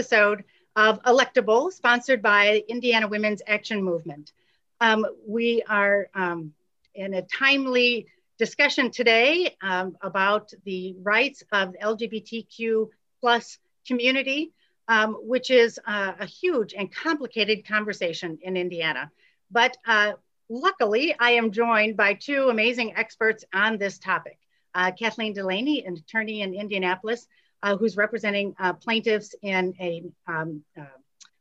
episode of Electable, sponsored by Indiana Women's Action Movement. Um, we are um, in a timely discussion today um, about the rights of the LGBTQ plus community, um, which is uh, a huge and complicated conversation in Indiana. But uh, luckily, I am joined by two amazing experts on this topic. Uh, Kathleen Delaney, an attorney in Indianapolis, uh, who's representing uh, plaintiffs in a um, uh,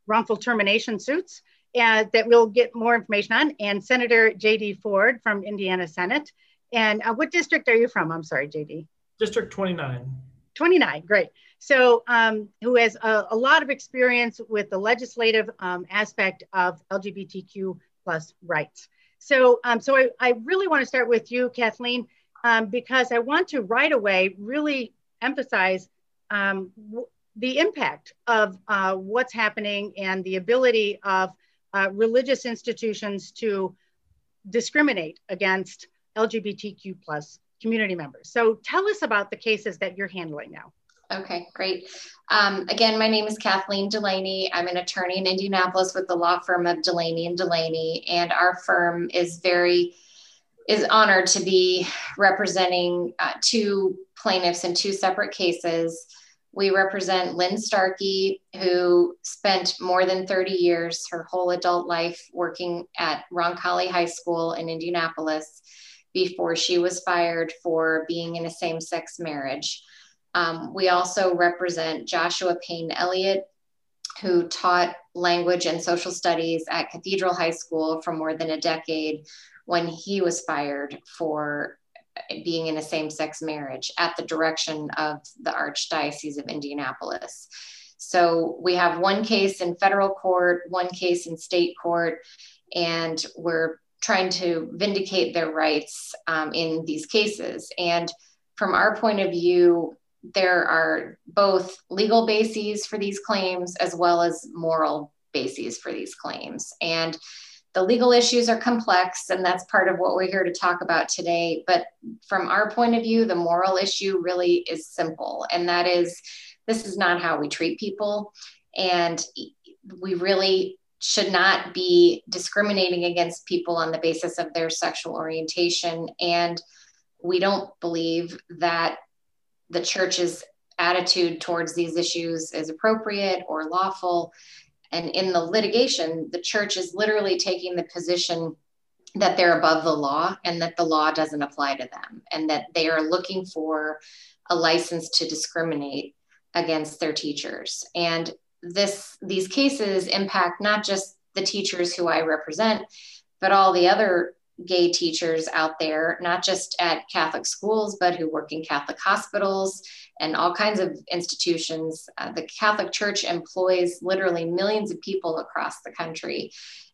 wrongful termination suits uh, that we'll get more information on, and Senator J.D. Ford from Indiana Senate. And uh, what district are you from? I'm sorry, J.D. District 29. 29, great. So, um, who has a, a, lot of experience with the legislative um, aspect of LGBTQ plus rights. So, um, so I, I, really want to start with you, Kathleen, um, because I want to right away really emphasize um, the impact of uh, what's happening and the ability of uh, religious institutions to discriminate against LGBTQ plus community members. So tell us about the cases that you're handling now. Okay, great. Um, again, my name is Kathleen Delaney. I'm an attorney in Indianapolis with the law firm of Delaney and Delaney, and our firm is very is honored to be representing uh, two plaintiffs in two separate cases. We represent Lynn Starkey, who spent more than 30 years, her whole adult life, working at Roncalli High School in Indianapolis before she was fired for being in a same sex marriage. Um, we also represent Joshua Payne Elliott, who taught language and social studies at Cathedral High School for more than a decade when he was fired for being in a same sex marriage at the direction of the Archdiocese of Indianapolis. So we have one case in federal court, one case in state court, and we're trying to vindicate their rights um, in these cases. And from our point of view, there are both legal bases for these claims as well as moral bases for these claims. And the legal issues are complex, and that's part of what we're here to talk about today. But from our point of view, the moral issue really is simple, and that is this is not how we treat people. And we really should not be discriminating against people on the basis of their sexual orientation. And we don't believe that the church's attitude towards these issues is appropriate or lawful. And in the litigation, the church is literally taking the position that they're above the law and that the law doesn't apply to them and that they are looking for a license to discriminate against their teachers. And this these cases impact not just the teachers who I represent, but all the other gay teachers out there, not just at Catholic schools, but who work in Catholic hospitals and all kinds of institutions. Uh, the Catholic Church employs literally millions of people across the country.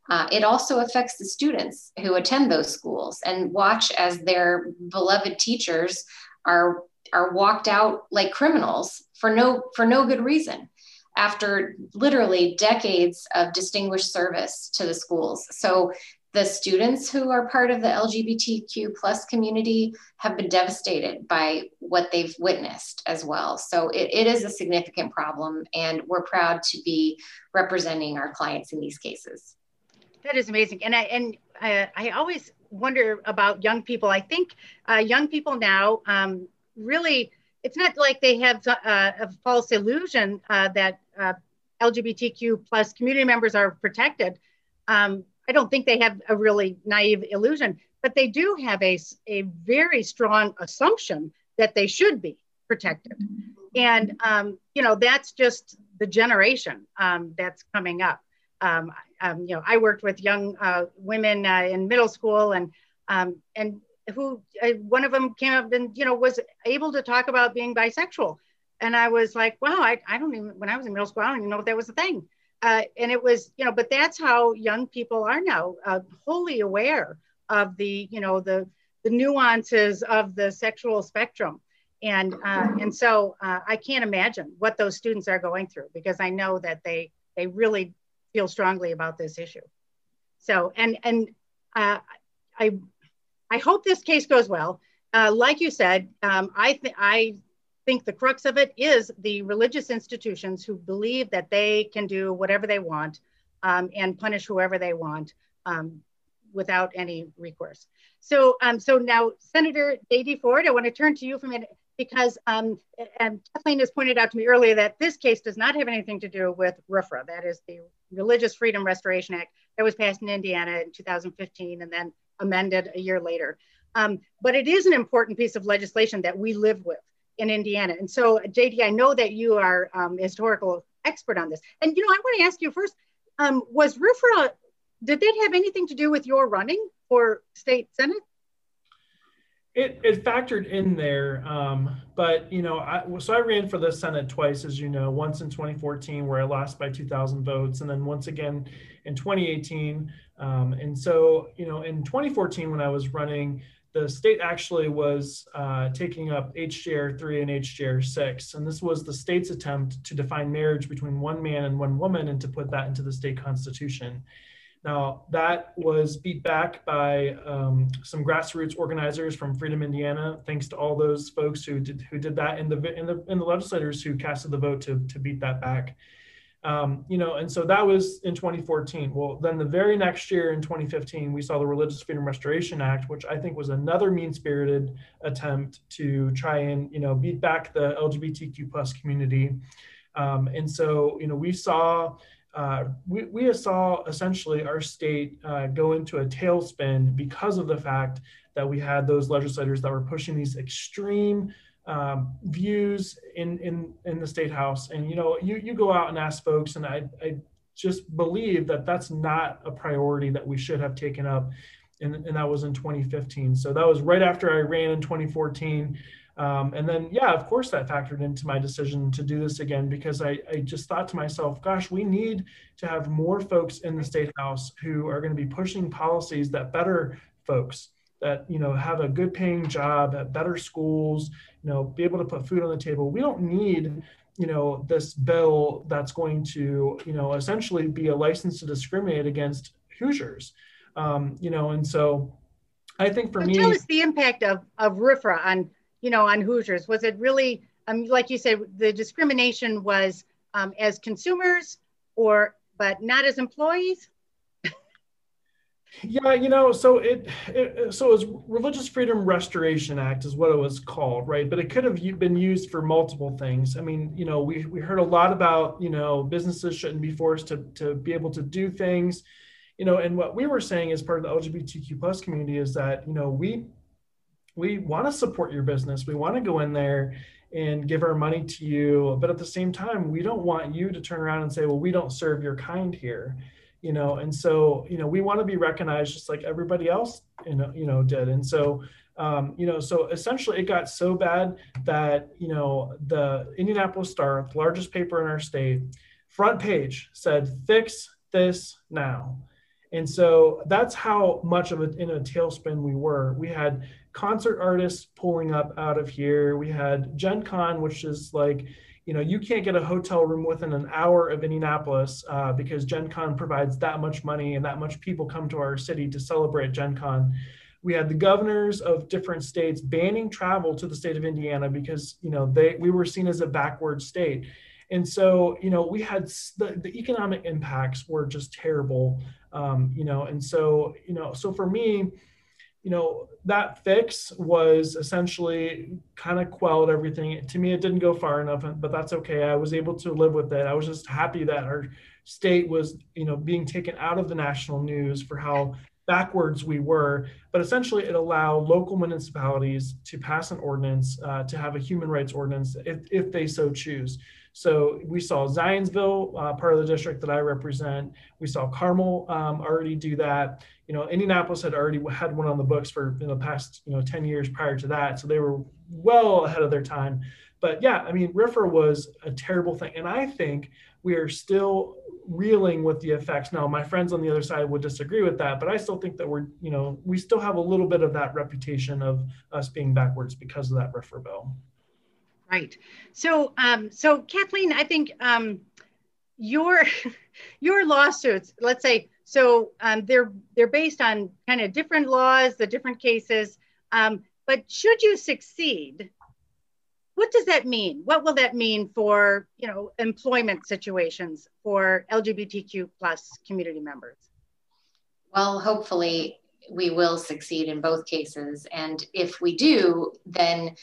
Uh, it also affects the students who attend those schools and watch as their beloved teachers are are walked out like criminals for no for no good reason after literally decades of distinguished service to the schools. So the students who are part of the LGBTQ plus community have been devastated by what they've witnessed as well. So it, it is a significant problem, and we're proud to be representing our clients in these cases. That is amazing, and I and I, I always wonder about young people. I think uh, young people now um, really. It's not like they have uh, a false illusion uh, that uh, LGBTQ plus community members are protected. Um, I don't think they have a really naive illusion, but they do have a, a very strong assumption that they should be protected. And, um, you know, that's just the generation um, that's coming up. Um, um you know, I worked with young uh, women uh, in middle school and, um, and who, uh, one of them came up and, you know, was able to talk about being bisexual. And I was like, wow, I, I don't even, when I was in middle school, I don't even know if that was a thing uh, and it was you know but that's how young people are now uh, wholly aware of the you know the the nuances of the sexual spectrum. And uh, and so uh, i can't imagine what those students are going through because i know that they they really feel strongly about this issue. So and and uh, i i hope this case goes well. Uh, like you said um, i think i think the crux of it is the religious institutions who believe that they can do whatever they want um, and punish whoever they want um, without any recourse. So, um, so now, Senator J.D. Ford, I want to turn to you for a minute because, um, and Kathleen has pointed out to me earlier that this case does not have anything to do with RFRA, that is the Religious Freedom Restoration Act that was passed in Indiana in 2015 and then amended a year later. Um, but it is an important piece of legislation that we live with in Indiana. And so, JD, I know that you are um, historical expert on this. And, you know, I want to ask you first, um, was RFRA, did that have anything to do with your running for state senate? It, it factored in there, um, but you know, I, so I ran for the Senate twice, as you know, once in 2014 where I lost by 2,000 votes, and then once again in 2018. Um, and so, you know, in 2014 when I was running, the state actually was uh, taking up HJR 3 and HJR 6. And this was the state's attempt to define marriage between one man and one woman and to put that into the state constitution. Now, that was beat back by um, some grassroots organizers from Freedom Indiana, thanks to all those folks who did, who did that and the, and the, the legislators who casted the vote to, to beat that back. Um, you know, and so that was in 2014. Well, then the very next year in 2015, we saw the Religious Freedom Restoration Act, which I think was another mean-spirited attempt to try and, you know, beat back the LGBTQ plus community. Um, and so, you know, we saw uh, we, we saw essentially our state uh, go into a tailspin because of the fact that we had those legislators that were pushing these extreme um, views in, in, in the state house. And, you know, you, you go out and ask folks, and I, I just believe that that's not a priority that we should have taken up. And, and that was in 2015. So that was right after I ran in 2014. Um, and then, yeah, of course, that factored into my decision to do this again because I, I just thought to myself, gosh, we need to have more folks in the state house who are going to be pushing policies that better folks that you know have a good paying job at better schools you know be able to put food on the table. We don't need you know this bill that's going to you know essentially be a license to discriminate against hoosiers. Um, you know and so i think for so me tell us the impact of of RFRA on you know on hoosiers. Was it really um, like you said the discrimination was um, as consumers or but not as employees yeah, you know, so it, it, so it was Religious Freedom Restoration Act is what it was called, right? But it could have been used for multiple things. I mean, you know, we we heard a lot about you know businesses shouldn't be forced to to be able to do things, you know, and what we were saying as part of the LGBTQ plus community is that you know we we want to support your business, we want to go in there and give our money to you, but at the same time, we don't want you to turn around and say, well, we don't serve your kind here you know and so you know we want to be recognized just like everybody else you know you know did. And so um, you know so essentially it got so bad that you know the indianapolis star the largest paper in our state front page said fix this now. And so that's how much of a in a tailspin we were. We had concert artists pulling up out of here. We had gen con which is like you know, you can't get a hotel room within an hour of Indianapolis uh, because Gen Con provides that much money and that much people come to our city to celebrate Gen Con. We had the governors of different states banning travel to the state of Indiana because, you know, they we were seen as a backward state. And so, you know, we had the, the economic impacts were just terrible, um, you know, and so, you know, so for me, you know, that fix was essentially kind of quelled everything. To me, it didn't go far enough, but that's okay. I was able to live with it. I was just happy that our state was, you know, being taken out of the national news for how backwards we were. But essentially, it allowed local municipalities to pass an ordinance uh, to have a human rights ordinance if, if they so choose. So we saw Zionsville, uh, part of the district that I represent. We saw Carmel um, already do that. You know, Indianapolis had already had one on the books for in the past, you know, 10 years prior to that. So they were well ahead of their time. But yeah, I mean, RFRA was a terrible thing. And I think we are still reeling with the effects. Now, my friends on the other side would disagree with that, but I still think that we're, you know, we still have a little bit of that reputation of us being backwards because of that RFRA bill. Right. So, um, so Kathleen, I think um, your your lawsuits, let's say, so um, they're they're based on kind of different laws, the different cases. Um, but should you succeed, what does that mean? What will that mean for you know employment situations for LGBTQ plus community members? Well, hopefully we will succeed in both cases, and if we do, then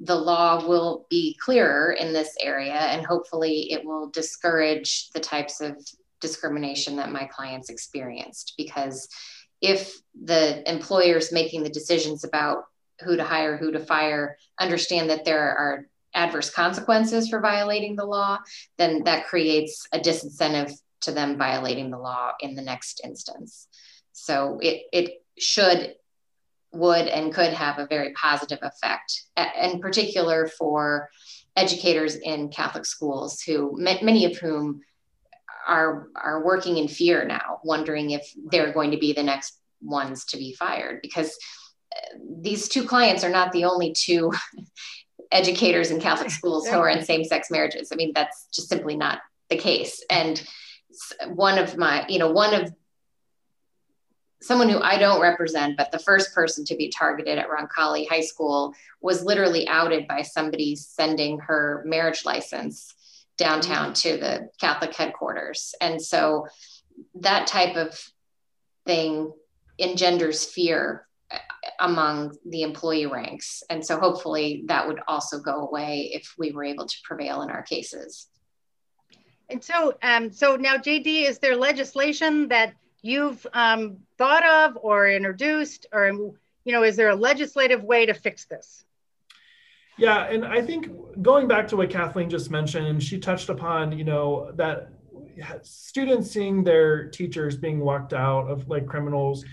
the law will be clearer in this area, and hopefully it will discourage the types of discrimination that my clients experienced. Because if the employers making the decisions about who to hire, who to fire, understand that there are adverse consequences for violating the law, then that creates a disincentive to them violating the law in the next instance. So it, it should, would, and could have a very positive effect, in particular for educators in Catholic schools who, many of whom are, are working in fear now, wondering if they're going to be the next ones to be fired because these two clients are not the only two educators in Catholic schools who are in same sex marriages. I mean, that's just simply not the case. And one of my, you know, one of someone who I don't represent, but the first person to be targeted at Roncalli High School was literally outed by somebody sending her marriage license downtown mm-hmm. to the Catholic headquarters. And so that type of thing engenders fear among the employee ranks. And so hopefully that would also go away if we were able to prevail in our cases. And so, um, so now, JD, is there legislation that you've um, thought of or introduced, or you know, is there a legislative way to fix this? Yeah, and I think going back to what Kathleen just mentioned, she touched upon, you know, that students seeing their teachers being walked out of like criminals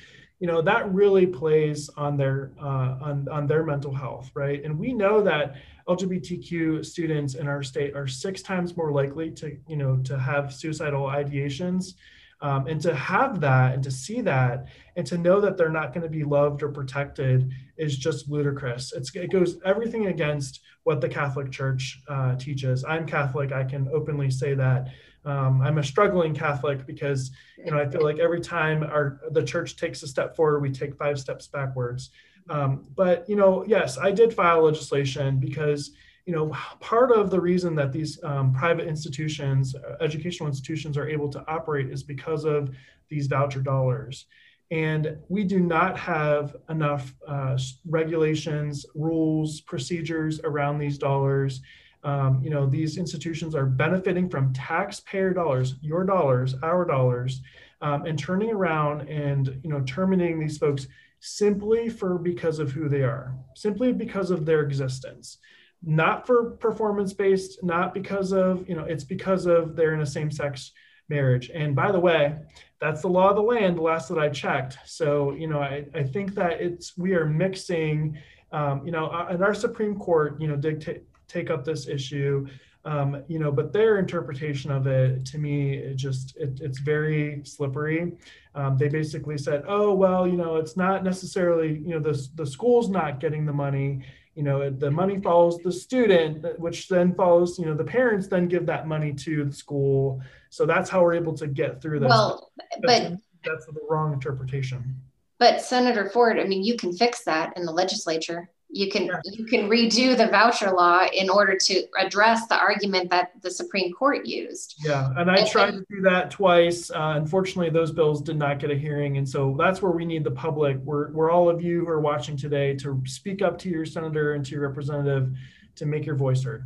you know that really plays on their uh, on, on their mental health right? And we know that lgbtq students in our state are six times more likely to you know to have suicidal ideations um, and to have that and to see that and to know that they're not going to be loved or protected is just ludicrous. It's, it goes everything against what the catholic church uh, teaches i'm catholic i can openly say that um, I'm a struggling Catholic because you know I feel like every time our the church takes a step forward, we take five steps backwards. Um, but you know, yes, I did file legislation because you know part of the reason that these um, private institutions, uh, educational institutions, are able to operate is because of these voucher dollars. And we do not have enough uh, regulations, rules, procedures around these dollars um, you know, these institutions are benefiting from taxpayer dollars, your dollars, our dollars, um, and turning around and you know terminating these folks simply for because of who they are, simply because of their existence, not for performance based, not because of you know, it's because of they're in a same sex marriage. And by the way, that's the law of the land. Last that I checked. So you know, I, I think that it's we are mixing. Um, you know, uh, and our Supreme Court, you know, dictate take up this issue. Um, you know, but their interpretation of it, to me, it just it, it's very slippery. Um, they basically said, "Oh, well, you know, it's not necessarily, you know, the the school's not getting the money. You know, the money follows the student, which then follows, you know, the parents then give that money to the school. So that's how we're able to get through this. Well, that's, but that's the wrong interpretation. But Senator Ford, I mean, you can fix that in the legislature you can yeah. you can redo the voucher law in order to address the argument that the Supreme Court used. Yeah, and I and, tried to do that twice. Uh, unfortunately, those bills did not get a hearing, and so that's where we need the public, where, where all of you who are watching today, to speak up to your senator and to your representative to make your voice heard.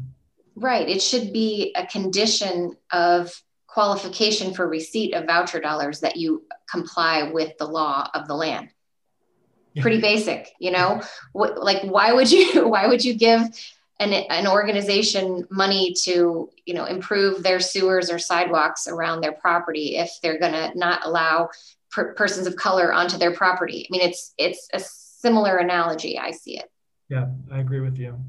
Right. It should be a condition of qualification for receipt of voucher dollars that you comply with the law of the land pretty basic you know? What, like why would you why would you give an, an organization money to you know improve their sewers or sidewalks around their property if they're going to not allow per- persons of color onto their property? I mean it's it's a similar analogy. I see it. Yeah i agree with you.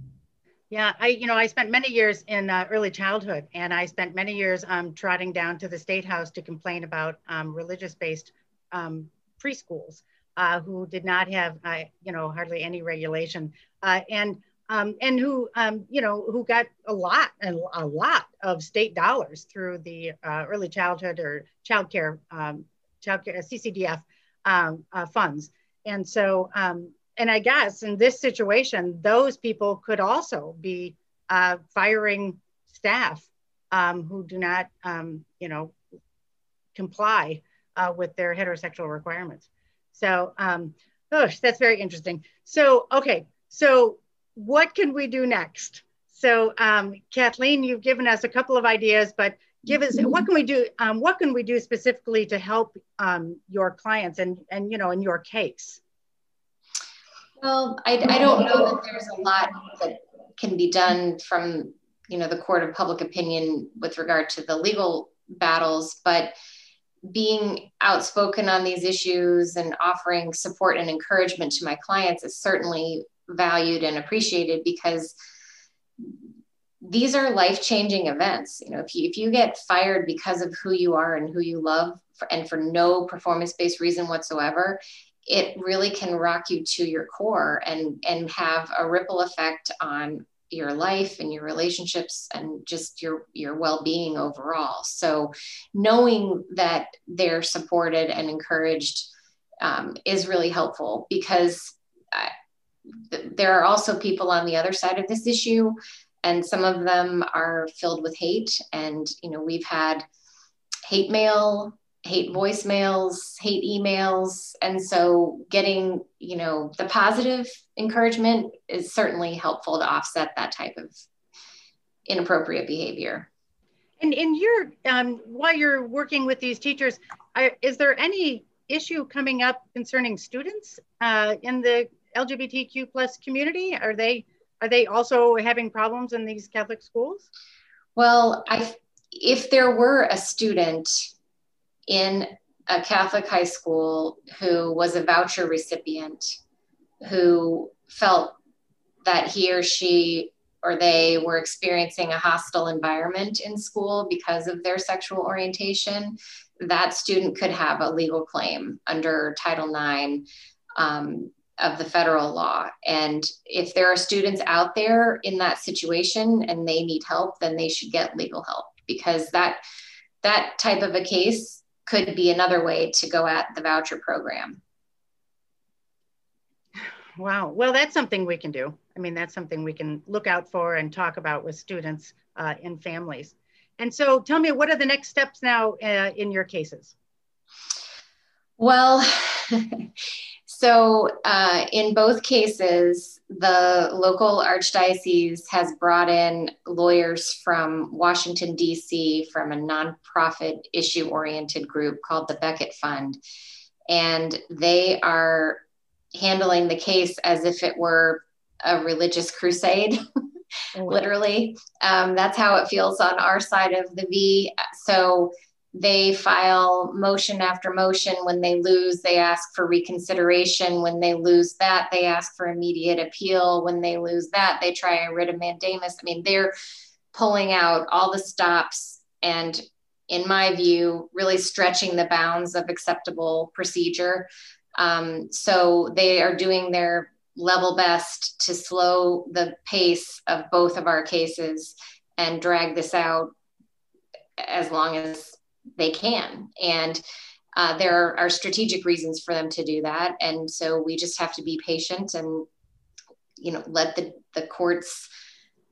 Yeah, I you know I spent many years in uh, early childhood, and I spent many years um, trotting down to the state house to complain about um, religious-based um, preschools uh, who did not have, uh, you know, hardly any regulation, uh, and um, and who, um, you know, who got a lot and a lot of state dollars through the uh, early childhood or child care, um, child care CCDF um, uh, funds. And so, um, and I guess in this situation, those people could also be uh, firing staff um, who do not, you know, comply with their heterosexual requirements. So, um, gosh, that's very interesting. So, okay, so what can we do next? So, um, Kathleen, you've given us a couple of ideas, but give us what can we do? Um, what can we do specifically to help um, your clients and and you know in your case? Well, I, I don't know that there's a lot that can be done from you know the court of public opinion with regard to the legal battles, but being outspoken on these issues and offering support and encouragement to my clients is certainly valued and appreciated because these are life-changing events. You know if you if you get fired because of who you are and who you love for, and for no performance-based reason whatsoever it really can rock you to your core and and have a ripple effect on your life and your relationships and just your your well-being overall. So knowing that they're supported and encouraged um, is really helpful because I, th- there are also people on the other side of this issue and some of them are filled with hate. And you know we've had hate mail hate voicemails hate emails. And so getting you know the positive encouragement is certainly helpful to offset that type of inappropriate behavior. And in your um, while you're working with these teachers is there any issue coming up concerning students uh, in the lgbtq plus community? Are they are they also having problems in these Catholic schools? Well, I, if there were a student in a Catholic high school who was a voucher recipient who felt that he or she or they were experiencing a hostile environment in school because of their sexual orientation, that student could have a legal claim under Title IX um, of the federal law. And if there are students out there in that situation and they need help, then they should get legal help because that that type of a case could be another way to go at the voucher program. Wow. Well, that's something we can do. I mean, that's something we can look out for and talk about with students uh, and families. And so tell me, what are the next steps now uh, in your cases? Well, So, uh, in both cases, the local archdiocese has brought in lawyers from Washington, D.C., from a nonprofit issue oriented group called the Becket Fund. And they are handling the case as if it were a religious crusade. Oh, literally. Um, that's how it feels on our side of the V. So they file motion after motion. When they lose, they ask for reconsideration. When they lose that, they ask for immediate appeal. When they lose that, they try a writ of mandamus. I mean, they're pulling out all the stops and, in my view, really stretching the bounds of acceptable procedure. Um, so they are doing their level best to slow the pace of both of our cases and drag this out as long as they can. And uh, there are strategic reasons for them to do that. And so we just have to be patient and, you know, let the, the courts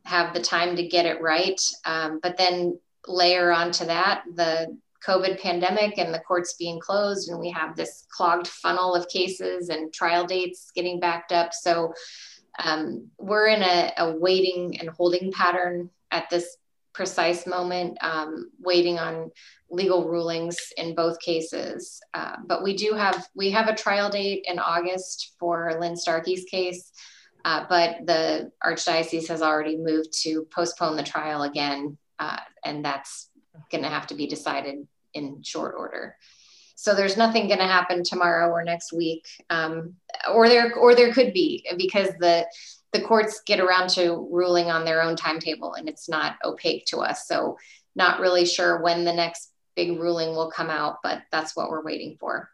have the time to get it right. Um, but then layer onto that the COVID pandemic and the courts being closed, and we have this clogged funnel of cases and trial dates getting backed up. So um, we're in a, a waiting and holding pattern at this precise moment, um, waiting on legal rulings in both cases. Uh, but we do have we have a trial date in August for Lynn Starkey's case, uh, but the archdiocese has already moved to postpone the trial again, uh, and that's going to have to be decided in short order. So there's nothing going to happen tomorrow or next week, um, or there or there could be because the the courts get around to ruling on their own timetable and it's not opaque to us. So not really sure when the next big ruling will come out, but that's what we're waiting for.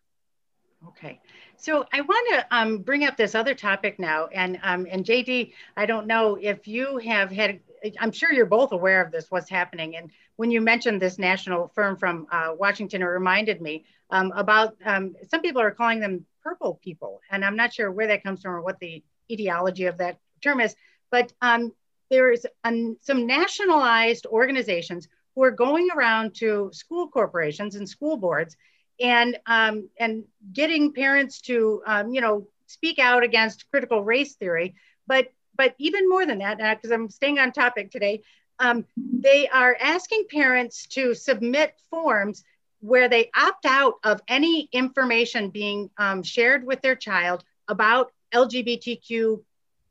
Okay. So I want to um, bring up this other topic now, and um, and JD, I don't know if you have had. I'm sure you're both aware of this. What's happening? And when you mentioned this national firm from uh, Washington, it reminded me um, about um, some people are calling them purple people, and I'm not sure where that comes from or what the etiology of that term is. But um, there's an, some nationalized organizations who are going around to school corporations and school boards and um, and getting parents to um, you know speak out against critical race theory but but even more than that because i'm staying on topic today um, they are asking parents to submit forms where they opt out of any information being um, shared with their child about lgbtq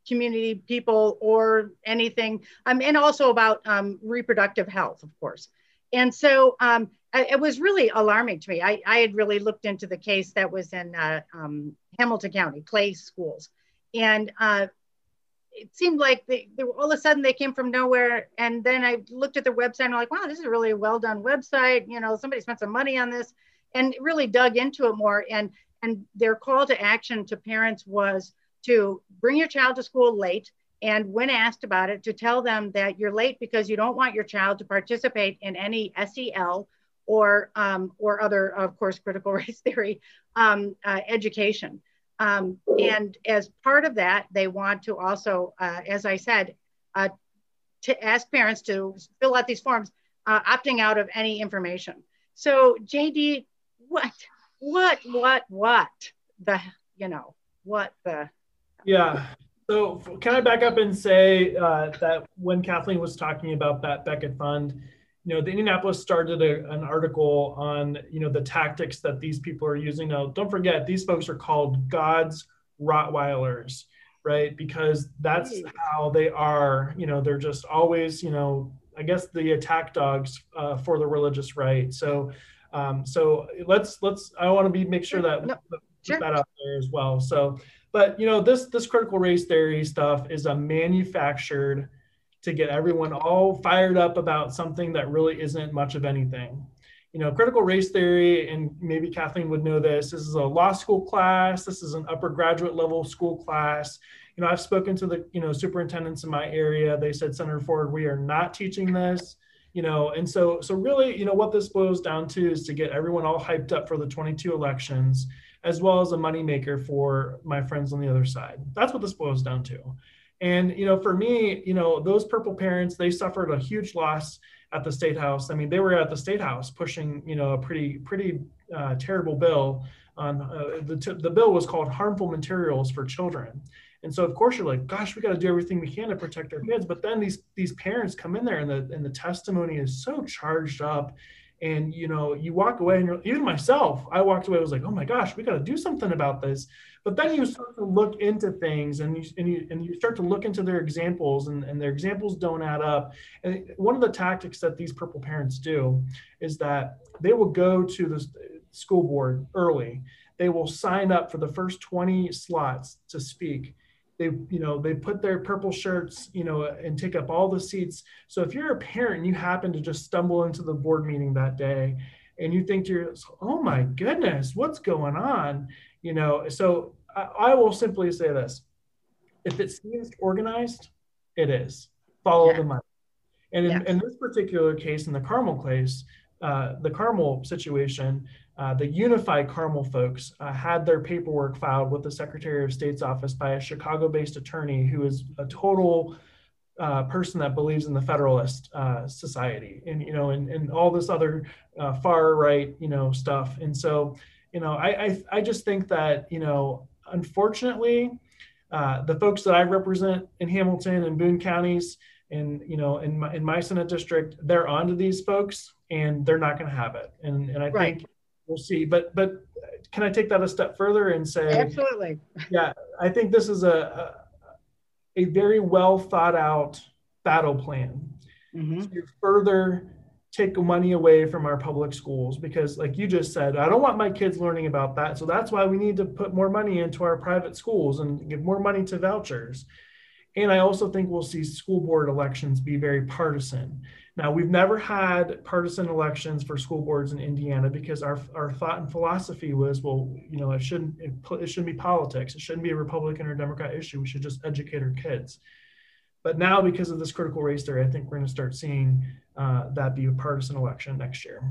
community people or anything, um, and also about um, reproductive health, of course. And so um, it was really alarming to me. I, I, had really looked into the case that was in uh, um, Hamilton County, Clay Schools. And uh, it seemed like they, they, all of a sudden they came from nowhere. And then I looked at their website and I'm like, wow, this is a really well done website. You know, somebody spent some money on this and really dug into it more. And, and their call to action to parents was to bring your child to school late and when asked about it to tell them that you're late because you don't want your child to participate in any SEL or um, or other of course critical race theory um, uh, education um, and as part of that they want to also uh, as I said uh, to ask parents to fill out these forms uh, opting out of any information so JD what what what what the you know what the yeah. So can I back up and say uh, that when Kathleen was talking about that Becket Fund, you know, the Indianapolis started a, an article on, you know, the tactics that these people are using. Now, don't forget, these folks are called God's Rottweilers, right? Because that's how they are. You know, they're just always, you know, I guess the attack dogs uh, for the religious right. So, um, so let's let's. I want to be make sure that no, sure. that out there as well. So but you know, this this critical race theory stuff is a manufactured to get everyone all fired up about something that really isn't much of anything. You know, critical race theory, and maybe Kathleen would know this. This is a law school class. This is an upper graduate level school class. You know, I've spoken to the you know superintendents in my area. They said, Senator Ford, we are not teaching this you know and so so really you know what this boils down to is to get everyone all hyped up for the 22 elections as well as a moneymaker for my friends on the other side. That's what this boils down to. And you know, for me, you know, those purple parents, they suffered a huge loss at the state house. I mean, they were at the state house pushing, you know, a pretty pretty uh, terrible bill. On uh, the t- the bill was called harmful materials for children. And so, of course, you're like, gosh, we got to do everything we can to protect our kids. But then these these parents come in there, and the and the testimony is so charged up and you know you walk away and you're, even myself i walked away I was like oh my gosh we got to do something about this. But then you start to look into things and you and you, and you start to look into their examples and, and their examples don't add up. And one of the tactics that these purple parents do is that they will go to the school board early. They will sign up for the first 20 slots to speak they you know they put their purple shirts you know and take up all the seats. So if you're a parent and you happen to just stumble into the board meeting that day and you think to yourself oh my goodness what's going on? You know so i, I will simply say this. If it seems organized it is. Follow yeah. the money. And in, in, this particular case in the carmel case uh, the carmel situation uh, the Unified Carmel folks uh, had their paperwork filed with the Secretary of State's office by a Chicago-based attorney who is a total uh, person that believes in the Federalist uh, Society and you know and, and all this other far right you know stuff. And so you know I, I, I just think that you know unfortunately the folks that I represent in Hamilton and Boone counties and you know in my in my Senate district they're onto these folks and they're not going to have it. And and I right. think we'll see. But but can I take that a step further and say absolutely? Yeah, I think this is a a, a very well thought out battle plan mm-hmm. to further take money away from our public schools because like you just said i don't want my kids learning about that so that's why we need to put more money into our private schools and give more money to vouchers and i also think we'll see school board elections be very partisan now, we've never had partisan elections for school boards in Indiana because our, our thought and philosophy was, well, you know, it shouldn't it, it shouldn't be politics. It shouldn't be a Republican or Democrat issue. We should just educate our kids. But now, because of this critical race theory, I think we're going to start seeing uh, that be a partisan election next year.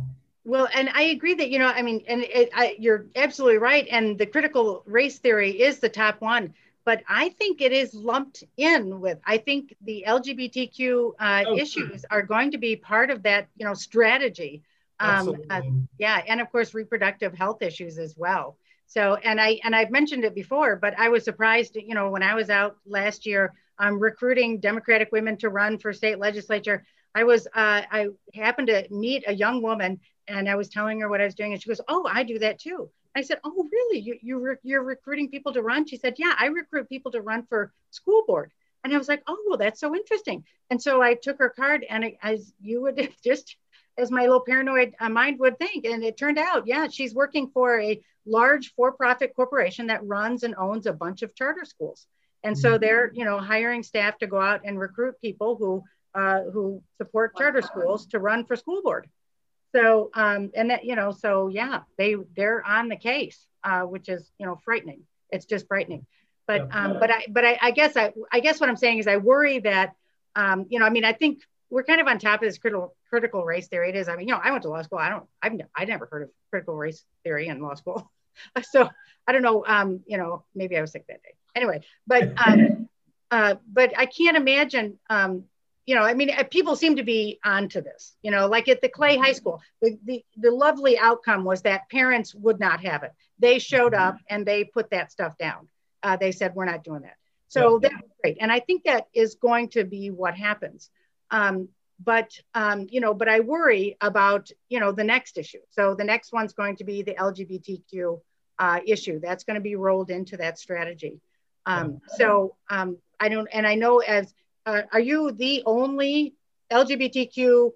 Well, and I agree that you know, I mean, and it, I, you're absolutely right. And the critical race theory is the top one. But I think it is lumped in with. I think the LGBTQ uh, oh, issues are going to be part of that, you know, strategy. Um, uh, yeah, and of course, reproductive health issues as well. So, and I and I've mentioned it before, but I was surprised, you know, when I was out last year um, recruiting Democratic women to run for state legislature. I was uh, I happened to meet a young woman, and I was telling her what I was doing, and she goes, "Oh, I do that too." I said, "Oh, really? You you re- you're recruiting people to run?" She said, "Yeah, I recruit people to run for school board." And I was like, "Oh, well, that's so interesting." And so I took her card, and as you would just as my little paranoid uh, mind would think, and it turned out, yeah, she's working for a large for-profit corporation that runs and owns a bunch of charter schools. And so mm-hmm. they're, you know, hiring staff to go out and recruit people who uh, who support charter schools to run for school board. So, um, and that, you know, so yeah, they they're on the case, uh, which is, you know, frightening. It's just frightening. But, um, but I, but I, I guess I, I guess what I'm saying is I worry that, um, you know, I mean, I think we're kind of on top of this critical critical race theory. It is. I mean, you know, I went to law school. I don't. I've I never heard of critical race theory in law school. so I don't know. Um, you know, maybe I was sick that day. Anyway, but um, uh, but I can't imagine. Um, you know, I mean, uh, people seem to be onto this. You know, like at the Clay High School, the, the the lovely outcome was that parents would not have it. They showed up and they put that stuff down. Uh, they said, "We're not doing that." So yeah. that's great, and I think that is going to be what happens. Um, but um, you know, but I worry about you know the next issue. So the next one's going to be the LGBTQ uh, issue. That's going to be rolled into that strategy. Um, so um, I don't, and I know as, uh, are you the only LGBTQ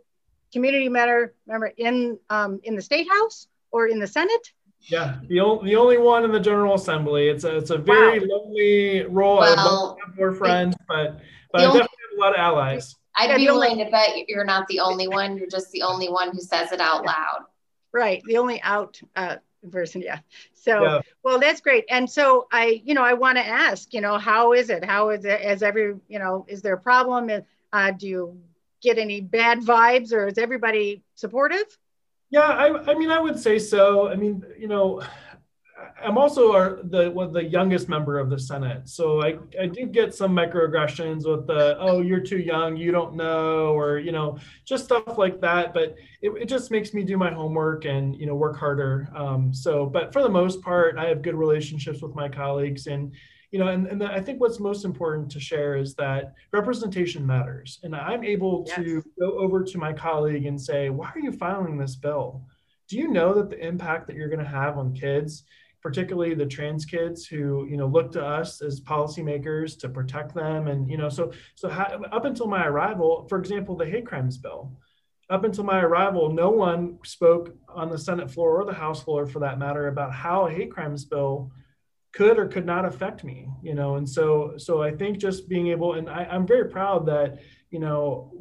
community matter member in um, in the state house or in the Senate? Yeah, the only the only one in the General Assembly. It's a it's a very wow. lonely role. Well, I have more friends, but but I definitely have a lot of allies. I'd be willing to bet you're not the only one. You're just the only one who says it out loud. Right, the only out uh, person, yeah. So, yeah. well, that's great. And so I, you know, I want to ask, you know, how is it? How is it? As every, you know, is there a problem? Uh, do you get any bad vibes, or is everybody supportive? Yeah, I, I mean, I would say so. I mean, you know, I'm also our, the one the youngest member of the Senate, so I, I do get some microaggressions with the oh you're too young, you don't know, or you know just stuff like that. But it, it just makes me do my homework and you know work harder. Um, so, but for the most part, I have good relationships with my colleagues, and you know, and, and I think what's most important to share is that representation matters, and I'm able yes. to go over to my colleague and say, why are you filing this bill? Do you know that the impact that you're going to have on kids? Particularly the trans kids who you know look to us as policymakers to protect them and you know so so up until my arrival for example the hate crimes bill up until my arrival no one spoke on the senate floor or the house floor for that matter about how a hate crimes bill could or could not affect me you know and so so i think just being able and I, i'm very proud that you know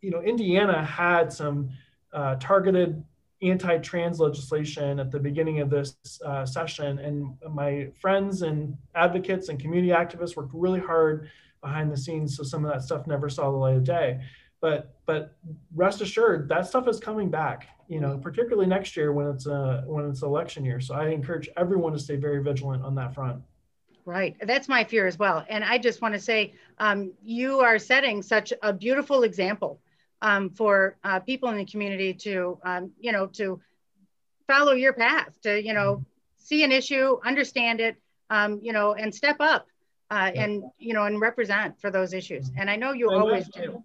you know indiana had some uh, targeted anti-trans legislation at the beginning of this uh, session. And my friends and advocates and community activists worked really hard behind the scenes so some of that stuff never saw the light of day. But but rest assured that stuff is coming back you know particularly next year when it's a when it's election year. So i encourage everyone to stay very vigilant on that front. Right. That's my fear as well. And i just want to say um, you are setting such a beautiful example um, for uh, people in the community to, um, you know, to follow your path, to, you know, see an issue, understand it, um, you know, and step up uh, and, you know, and represent for those issues. And I know you and always do.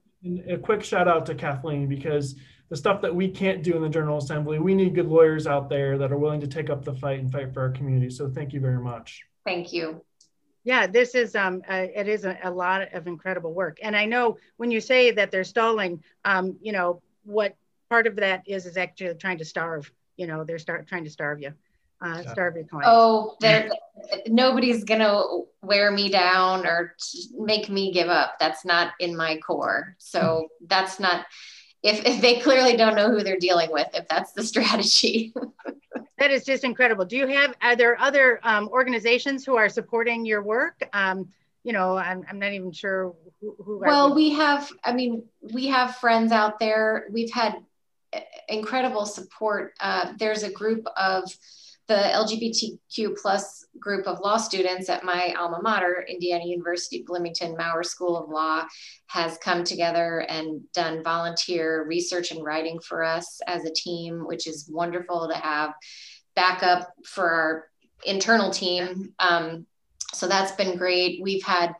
A quick shout out to Kathleen because the stuff that we can't do in the General Assembly, we need good lawyers out there that are willing to take up the fight and fight for our community. So thank you very much. Thank you yeah this is um uh, it is a, a, lot of incredible work and i know when you say that they're stalling um you know what part of that is is actually trying to starve you know they're start trying to starve you uh, starve your clients. Oh, nobody's gonna wear me down or make me give up. That's not in my core. So that's not. If, if they clearly don't know who they're dealing with, if that's the strategy. That is just incredible. Do you have, are there other um, organizations who are supporting your work? Um, you know, I'm, I'm not even sure who. who well, we have, I mean, we have friends out there. We've had incredible support. Uh, there's a group of the LGBTQ plus group of law students at my alma mater, Indiana University Bloomington Maurer School of Law, has come together and done volunteer research and writing for us as a team, which is wonderful to have backup for our internal team. Um, so that's been great. We've had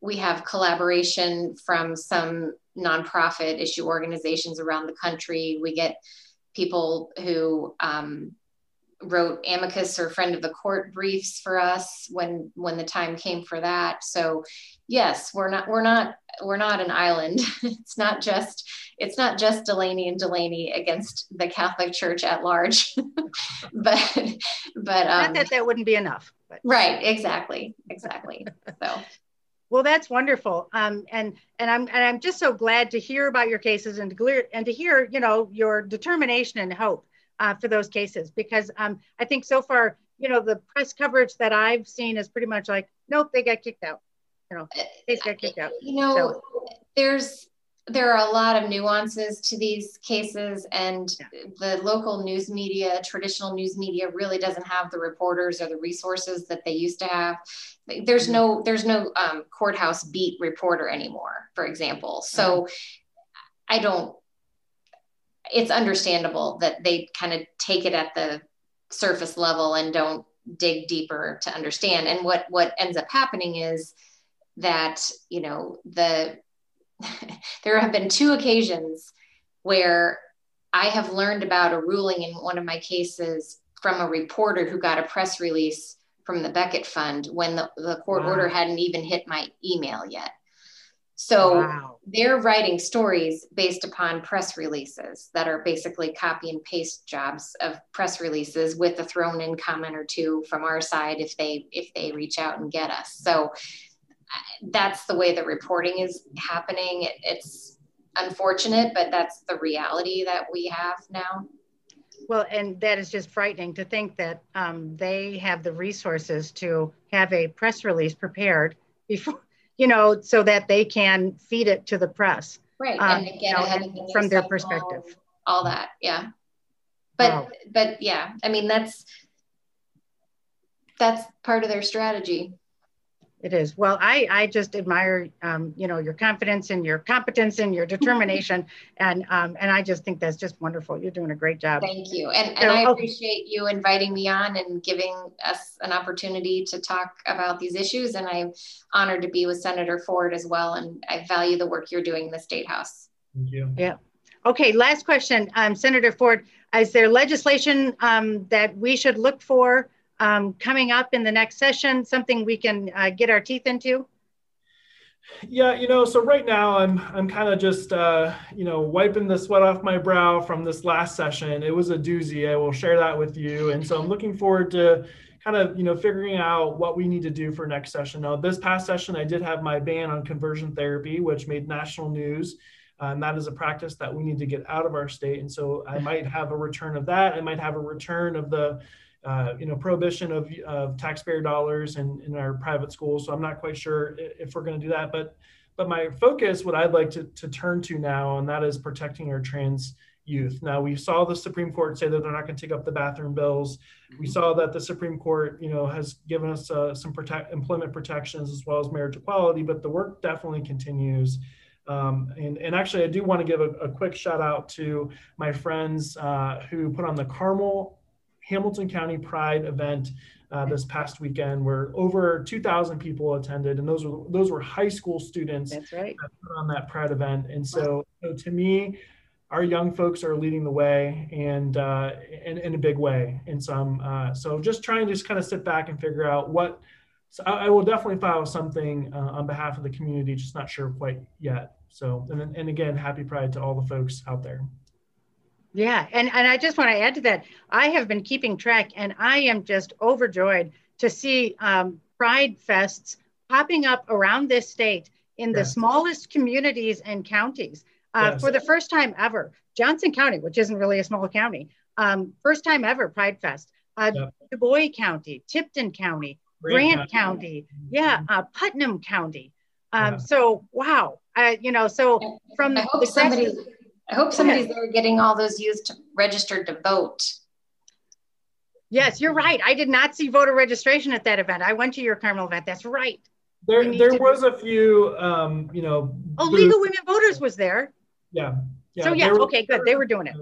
we have collaboration from some nonprofit issue organizations around the country. We get people who um, wrote amicus or friend of the court briefs for us when when the time came for that. So yes we're not we're not we're not an island. It's not just it's not just DeLaney and DeLaney against the catholic church at large. But but um, not that that wouldn't be enough but. right exactly exactly. So. Well that's wonderful. Um, and and i'm and i'm just so glad to hear about your cases and to clear and to hear you know your determination and hope uh, for those cases because um, I think so far, you know, the press coverage that I've seen is pretty much like, nope, they got kicked out. You know, they got kicked out. You know, so. there's there are a lot of nuances to these cases and yeah. the local news media traditional news media really doesn't have the reporters or the resources that they used to have there's no there's no um, courthouse beat reporter anymore for example so mm-hmm. i don't it's understandable that they kind of take it at the surface level and don't dig deeper to understand and what what ends up happening is that you know the there have been two occasions where i have learned about a ruling in one of my cases from a reporter who got a press release from the becket fund when the, the court wow. order hadn't even hit my email yet so wow. they're writing stories based upon press releases that are basically copy and paste jobs of press releases with a thrown in comment or two from our side if they if they reach out and get us. So uh, that's the way the reporting is happening. It, it's unfortunate, but that's the reality that we have now. Well, and that is just frightening to think that um, they have the resources to have a press release prepared before you know, so that they can feed it to the press. Right. Um, and get you know, ahead and from their perspective. All, all, that. Yeah. But, wow. but yeah, I mean, that's, that's part of their strategy. It is. Well, I, I just admire, um, you know, your confidence and your competence and your determination. and, um, and I just think that's just wonderful. You're doing a great job. Thank you. And, and I appreciate you inviting me on and giving us an opportunity to talk about these issues. And I'm honored to be with Senator Ford as well. And I value the work you're doing in the State House. Thank you. Yeah. Okay, last question. Um, Senator Ford, is there legislation um, that we should look for um, coming up in the next session, something we can uh, get our teeth into? Yeah, you know, so right now I'm I'm kind of just uh, you know wiping the sweat off my brow from this last session. It was a doozy. I will share that with you, and so I'm looking forward to kind of you know figuring out what we need to do for next session. Now, this past session I did have my ban on conversion therapy, which made national news. Uh, and that is a practice that we need to get out of our state. And so I might have a return of that. I might have a return of the uh, you know, prohibition of, of taxpayer dollars in, in our private schools. So I'm not quite sure if we're going to do that. But but my focus, what I'd like to, to turn to now, and that is protecting our trans youth. Now we saw the Supreme Court say that they're not going to take up the bathroom bills. We saw that the Supreme Court, you know, has given us uh, some protect, employment protections as well as marriage equality, but the work definitely continues. Um, and, and actually, I do want to give a, a quick shout out to my friends uh, who put on the Carmel Hamilton County Pride event uh, this past weekend where over 2,000 people attended, and those were those were high school students That's right. that put on that Pride event. And so, so to me, our young folks are leading the way, and uh, in, in a big way in some. Uh, so just trying to just kind of sit back and figure out what. So I, I will definitely file something uh, on behalf of the community, just not sure quite yet. So, and, and again, happy Pride to all the folks out there. Yeah, and, and I just want to add to that. I have been keeping track and I am just overjoyed to see um, Pride Fests popping up around this state in the smallest communities and counties uh, yes. for the first time ever. Johnson County, which isn't really a small county, um, first time ever Pride Fest. Uh, Dubois County, Tipton County, Grant, Grant County. County, yeah, uh, Putnam County. Um, yeah. So, wow, uh, you know, so from I the somebody I hope somebody's there getting all those youth registered to vote. Yes, you're right. I did not see voter registration at that event. I went to your Carmel event. That's right. There, there was a few, um, you know. Oh, booths. Legal Women Voters was there. Yeah. yeah so yeah, were, okay, good. They were doing it.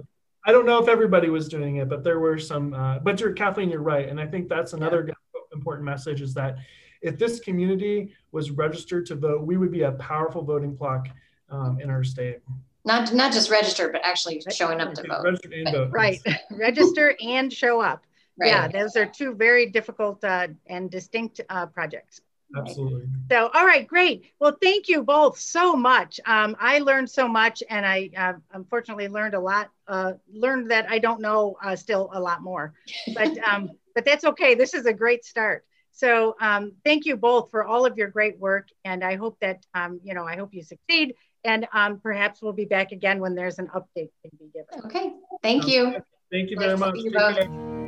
I don't know if everybody was doing it, but there were some. Uh, but you're Kathleen, you're right, and I think that's another yeah. important message is that if this community was registered to vote, we would be a powerful voting bloc um, in our state. Not not just register, but actually showing up to vote. Register and vote. Right, register and show up. Right. Yeah, those are two very difficult uh, and distinct uh, projects. Absolutely. So, all right, great. Well, thank you both so much. Um, I learned so much, and I uh, unfortunately learned a lot. Uh, learned that I don't know uh, still a lot more, but um, but that's okay. This is a great start. So, um, thank you both for all of your great work, and I hope that um, you know I hope you succeed. And um, perhaps we'll be back again when there's an update to be given. Okay. Thank you. Thank you very nice much.